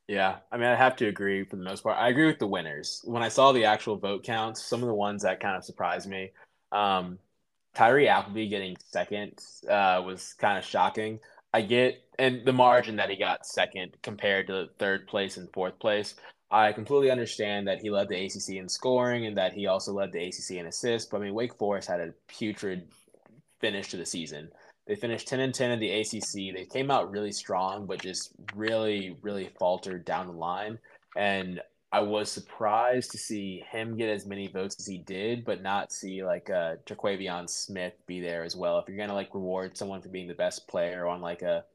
Yeah, I mean, I have to agree for the most part. I agree with the winners. When I saw the actual vote counts, some of the ones that kind of surprised me, um, Tyree Appleby getting second uh, was kind of shocking. I get, and the margin that he got second compared to third place and fourth place. I completely understand that he led the ACC in scoring and that he also led the ACC in assists. But I mean, Wake Forest had a putrid finish to the season. They finished 10 and 10 in the ACC. They came out really strong, but just really, really faltered down the line. And I was surprised to see him get as many votes as he did, but not see like uh, Terquavion Smith be there as well. If you're gonna like reward someone for being the best player on like a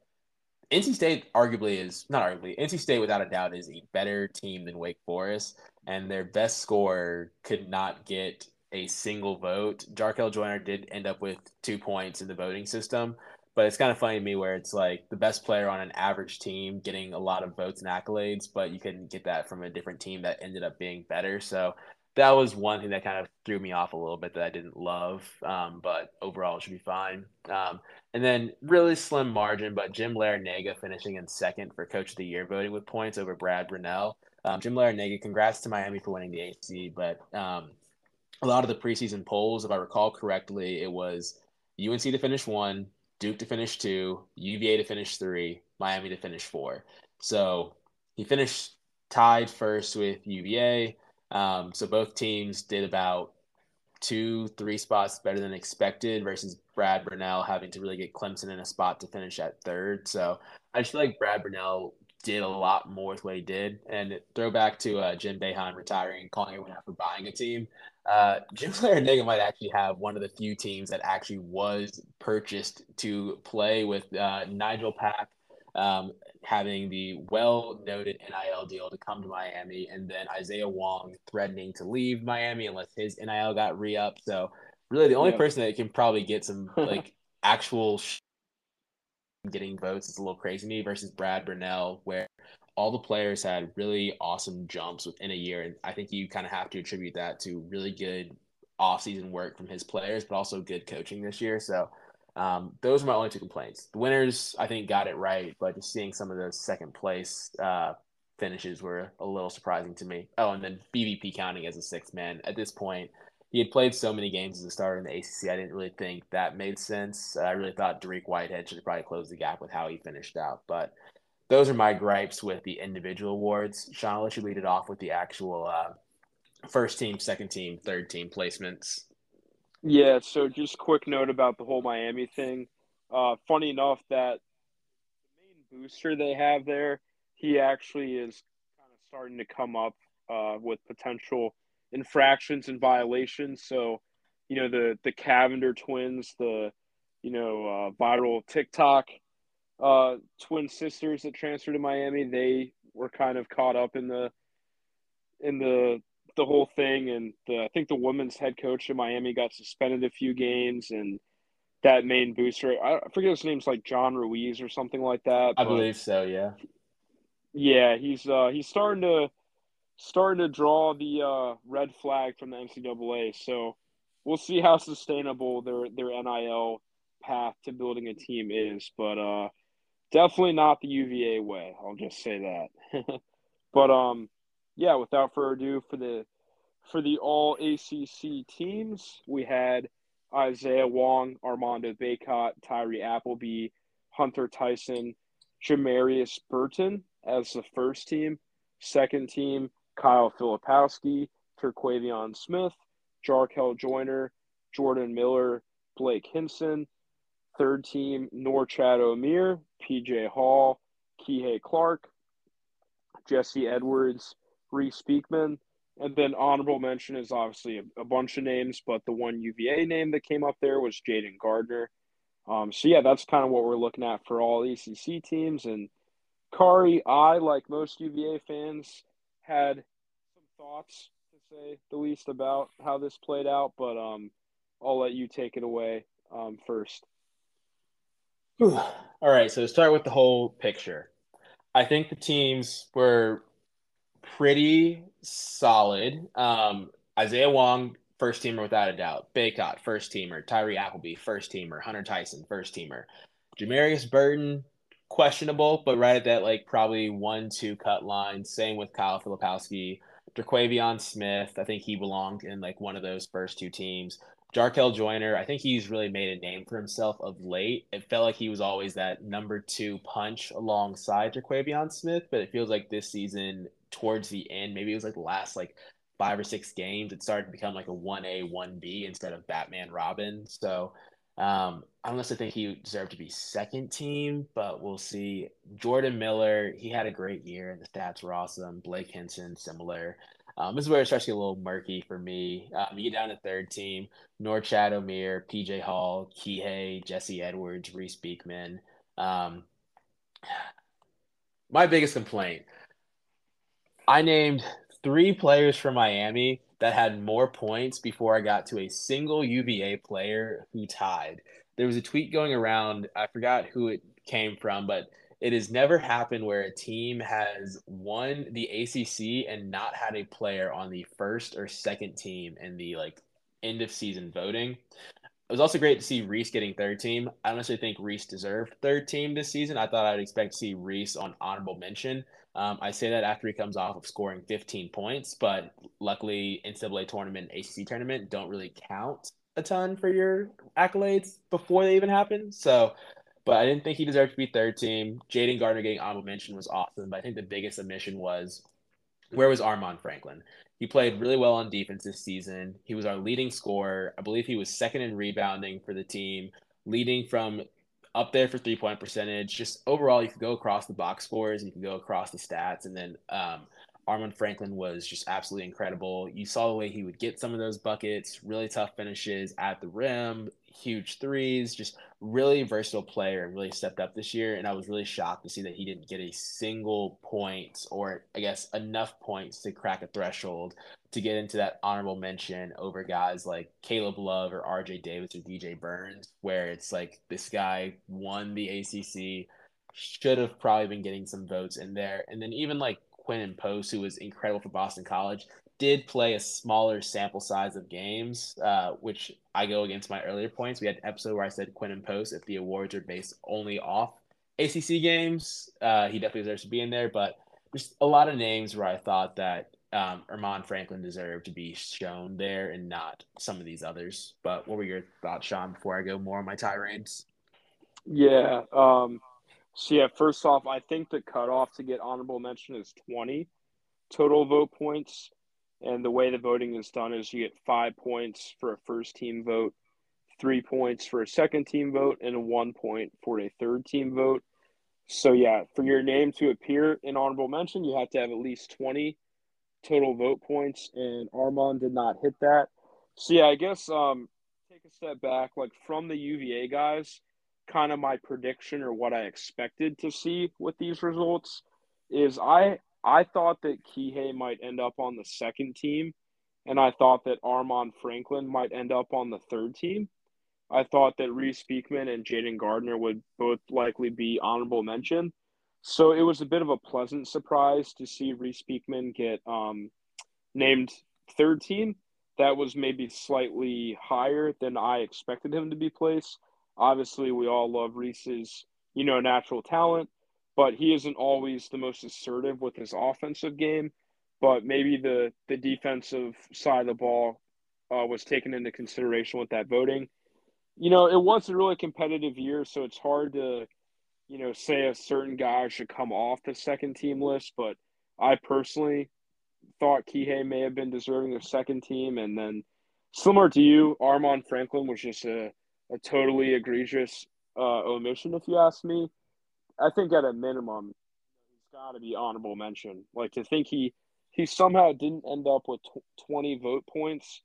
NC State arguably is not arguably NC State without a doubt is a better team than Wake Forest, and their best scorer could not get a single vote. Jarkel Joiner did end up with two points in the voting system, but it's kind of funny to me where it's like the best player on an average team getting a lot of votes and accolades, but you couldn't get that from a different team that ended up being better. So that was one thing that kind of threw me off a little bit that I didn't love. Um, but overall, it should be fine. Um, and then really slim margin, but Jim Larrañaga finishing in second for Coach of the Year voting with points over Brad Brownell. Um, Jim Larrañaga, congrats to Miami for winning the AC. But um, a lot of the preseason polls, if I recall correctly, it was UNC to finish one, Duke to finish two, UVA to finish three, Miami to finish four. So he finished tied first with UVA. Um, so both teams did about two, three spots better than expected versus Brad Brownell having to really get Clemson in a spot to finish at third. So I just feel like Brad Brownell did a lot more with what he did. And throwback to uh, Jim Boeheim retiring and calling everyone out for buying a team. Uh, Jim Larrañaga might actually have one of the few teams that actually was purchased to play with uh, Nigel Pack, um, having the well noted NIL deal to come to Miami, and then Isaiah Wong threatening to leave Miami unless his NIL got re upped. So, really, the only yep. person that can probably get some like actual sh- getting votes is a little crazy to me versus Brad Brownell, where all the players had really awesome jumps within a year. And I think you kind of have to attribute that to really good offseason work from his players, but also good coaching this year. So, um, those are my only two complaints. The winners, I think, got it right, but just seeing some of those second place uh, finishes were a little surprising to me. Oh, and then BVP counting as a sixth man. At this point, he had played so many games as a starter in the ACC. I didn't really think that made sense. I really thought Dariq Whitehead should probably close the gap with how he finished out. But those are my gripes with the individual awards. Sean, I'll let you lead it off with the actual uh, first team, second team, third team placements. Yeah, so just quick note about the whole Miami thing. Uh, funny enough that the main booster they have there, he actually is kind of starting to come up uh, with potential infractions and violations. So, you know, the the Cavinder twins, the you know uh, viral TikTok uh, twin sisters that transferred to Miami, they were kind of caught up in the in the the whole thing, and the, I think the women's head coach in Miami got suspended a few games, and that main booster. I forget his name's like John Ruiz or something like that. I believe so. Yeah. Yeah, he's uh, he's starting to starting to draw the uh, red flag from the NCAA. So we'll see how sustainable their their NIL path to building a team is, but uh, definitely not the UVA way. I'll just say that. but um, yeah. Without further ado, for the for the All ACC teams, we had Isaiah Wong, Armando Bacot, Tyree Appleby, Hunter Tyson, Jamarius Burton as the first team. Second team, Kyle Filipowski, Terquavion Smith, Jarkel Joiner, Jordan Miller, Blake Hinson. Third team, Norchad Omier, PJ Hall, Kihei Clark, Jesse Edwards, Reece Beekman. And then honorable mention is obviously a, a, bunch of names, but the one UVA name that came up there was Jayden Gardner. Um, so yeah, that's kind of what we're looking at for all ECC teams. And Khari, I like most UVA fans had some thoughts to say the least about how this played out, but um, I'll let you take it away um, first. All right, so start with the whole picture, I think the teams were pretty solid. Um, Isaiah Wong, first teamer without a doubt. Bacot, first teamer. Tyree Appleby, first teamer. Hunter Tyson, first teamer. Jamarius Burton, questionable, but right at that like probably one two cut line. Same with Kyle Filipowski. Terquavion Smith, I think he belonged in like one of those first two teams. Jarkel Joiner, I think he's really made a name for himself of late. It felt like he was always that number two punch alongside Terquavion Smith, but it feels like this season towards the end, maybe it was like the last like five or six games, it started to become like a one A, one B instead of Batman Robin. So um, I necessarily think he deserved to be second team, but we'll see. Jordan Miller, he had a great year and the stats were awesome. Blake Hinson, similar. Um, this is where it starts to get a little murky for me. Um, you get down to third team, Norchad Omier, PJ Hall, Kihei, Jesse Edwards, Reece Beekman. Um, my biggest complaint I named three players from Miami that had more points before I got to a single UVA player who tied. There was a tweet going around, I forgot who it came from, but it has never happened where a team has won the ACC and not had a player on the first or second team in the like end of season voting. It was also great to see Reece getting third team. I don't think Reece deserved third team this season. I thought I'd expect to see Reece on honorable mention. Um, I say that after he comes off of scoring 15 points, but luckily NCAA tournament, ACC tournament don't really count a ton for your accolades before they even happen. So, but I didn't think he deserved to be third team. Jayden Gardner getting honorable mention was awesome, but I think the biggest omission was where was Armaan Franklin? He played really well on defense this season. He was our leading scorer. I believe he was second in rebounding for the team, leading from up there for three point percentage. Just overall, you could go across the box scores, you could go across the stats, and then um, Armaan Franklin was just absolutely incredible. You saw the way he would get some of those buckets, really tough finishes at the rim, huge threes, just really versatile player and really stepped up this year. And I was really shocked to see that he didn't get a single point or I guess enough points to crack a threshold to get into that honorable mention over guys like Caleb Love or RJ Davis or DJ Burns, where it's like this guy won the ACC, should have probably been getting some votes in there. And then even like Quinten Post, who was incredible for Boston College, did play a smaller sample size of games, uh, which I go against my earlier points. We had an episode where I said Quinten Post, if the awards are based only off ACC games, uh, he definitely deserves to be in there. But there's a lot of names where I thought that um, Franklin deserved to be shown there and not some of these others. But what were your thoughts, Sean, before I go more on my tirades? Yeah. Um, so, yeah, first off, I think the cutoff to get honorable mention is 20 total vote points. And the way the voting is done is you get five points for a first team vote, three points for a second team vote, and one point for a third team vote. So, yeah, for your name to appear in honorable mention, you have to have at least 20 total vote points, and Armaan did not hit that. So, yeah, I guess um, take a step back. Like from the UVA guys, kind of my prediction or what I expected to see with these results is I I thought that Kihei might end up on the second team, and I thought that Armaan Franklin might end up on the third team. I thought that Reece Beekman and Jayden Gardner would both likely be honorable mention. So it was a bit of a pleasant surprise to see Reece Beekman get um, named third team. That was maybe slightly higher than I expected him to be placed. Obviously, we all love Reece's, you know, natural talent, but he isn't always the most assertive with his offensive game. But maybe the the defensive side of the ball uh, was taken into consideration with that voting. You know, it was a really competitive year, so it's hard to, you know, say a certain guy should come off the second team list. But I personally thought Kihei may have been deserving of second team, and then similar to you, Armaan Franklin was just a, a totally egregious uh, omission, if you ask me. I think at a minimum, he's got to be honorable mention. Like to think he he somehow didn't end up with tw- 20 vote points,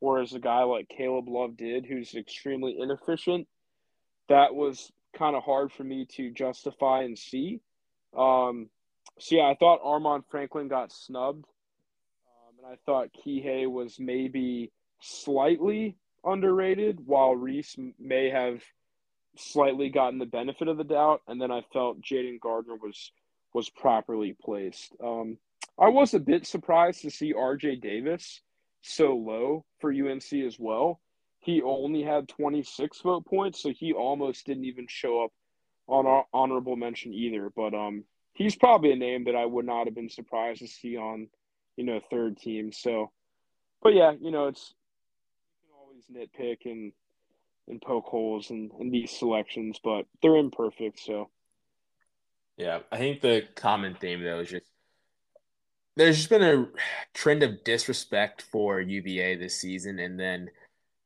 whereas a guy like Caleb Love did, who's extremely inefficient. That was kind of hard for me to justify and see. Um, so yeah, I thought Armaan Franklin got snubbed um, and I thought Kihei was maybe slightly underrated, while Reece may have slightly gotten the benefit of the doubt, and then I felt Jayden Gardner was was properly placed. Um, I was a bit surprised to see R.J. Davis so low for UNC as well. He only had 26 vote points, so he almost didn't even show up on our honorable mention either. But um, he's probably a name that I would not have been surprised to see on you know, third team. So, but yeah, you know, it's always nitpick and and poke holes in, in these selections, but they're imperfect. So, yeah, I think the common theme though is just there's just been a trend of disrespect for UVA this season, and then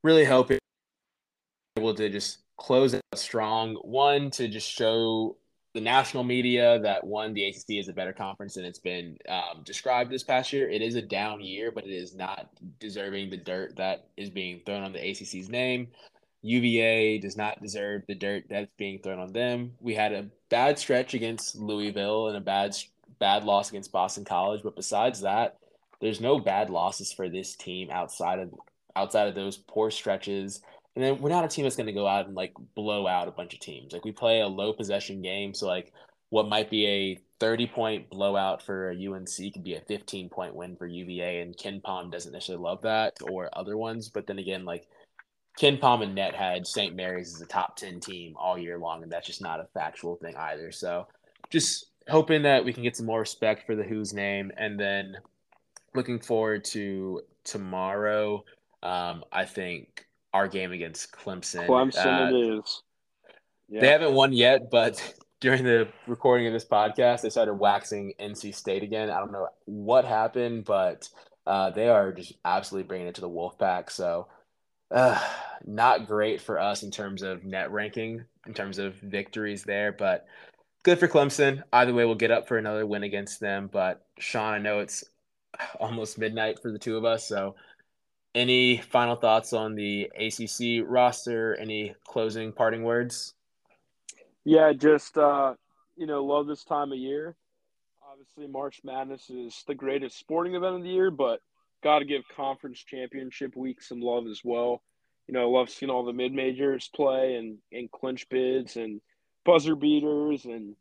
really hoping able to just close it strong. One to just show the national media that one, the ACC is a better conference than it's been um, described this past year. It is a down year, but it is not deserving the dirt that is being thrown on the ACC's name. UVA does not deserve the dirt that's being thrown on them. We had a bad stretch against Louisville and a bad bad loss against Boston College, but besides that, there's no bad losses for this team outside of outside of those poor stretches and then we're not a team that's going to go out and like blow out a bunch of teams. Like we play a low possession game, so like what might be a 30 point blowout for UNC could be a 15 point win for UVA, and KenPom doesn't necessarily love that or other ones. But then again, like KenPom and Net had St. Mary's as a top 10 team all year long, and that's just not a factual thing either. So just hoping that we can get some more respect for the Hoos name, and then looking forward to tomorrow. Um, I think our game against Clemson. Clemson, uh, it is. Yeah. They haven't won yet, but during the recording of this podcast, they started waxing NC State again. I don't know what happened, but uh, they are just absolutely bringing it to the Wolfpack. So, uh, not great for us in terms of net ranking, in terms of victories there, but good for Clemson. Either way, we'll get up for another win against them. But Sean, I know it's almost midnight for the two of us, so any final thoughts on the ACC roster? Any closing parting words? Yeah, just uh, you know, love this time of year. Obviously, March Madness is the greatest sporting event of the year, but got to give conference championship week some love as well. You know, I love seeing all the mid majors play and and clinch bids and buzzer beaters, and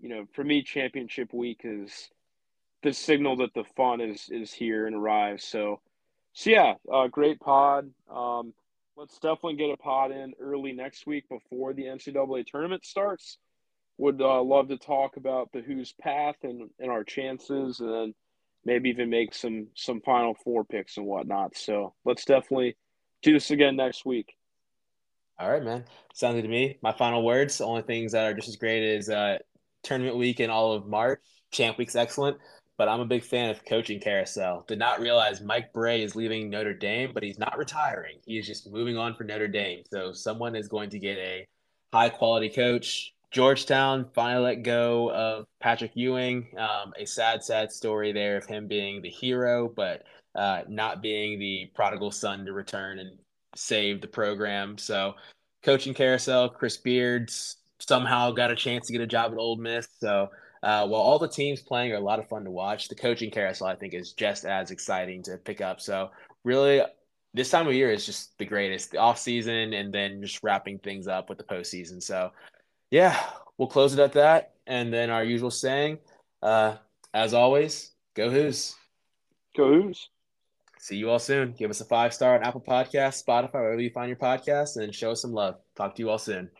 you know, for me, championship week is the signal that the fun is is here and arrives. So so yeah, uh, great pod. Um, let's definitely get a pod in early next week before the NCAA tournament starts. Would uh, love to talk about the Hoos path and, and our chances, and maybe even make some some Final Four picks and whatnot. So let's definitely do this again next week. All right, man. Sounds good to me. My final words. The only things that are just as great is uh, tournament week and all of March. Champ week's excellent but I'm a big fan of coaching carousel. Did not realize Mike Brey is leaving Notre Dame, but he's not retiring. He is just moving on for Notre Dame. So someone is going to get a high quality coach. Georgetown finally let go of Patrick Ewing. Um, a sad, sad story there of him being the hero, but uh, not being the prodigal son to return and save the program. So, coaching carousel, Chris Beards somehow got a chance to get a job at Ole Miss. So, uh, while all the teams playing are a lot of fun to watch, the coaching carousel I think is just as exciting to pick up. So really this time of year is just the greatest. The off season and then just wrapping things up with the postseason. So, yeah, we'll close it at that. And then our usual saying, uh, as always, go Hoos. Go Hoos. See you all soon. Give us a five star on Apple Podcasts, Spotify, wherever you find your podcasts, and show us some love. Talk to you all soon.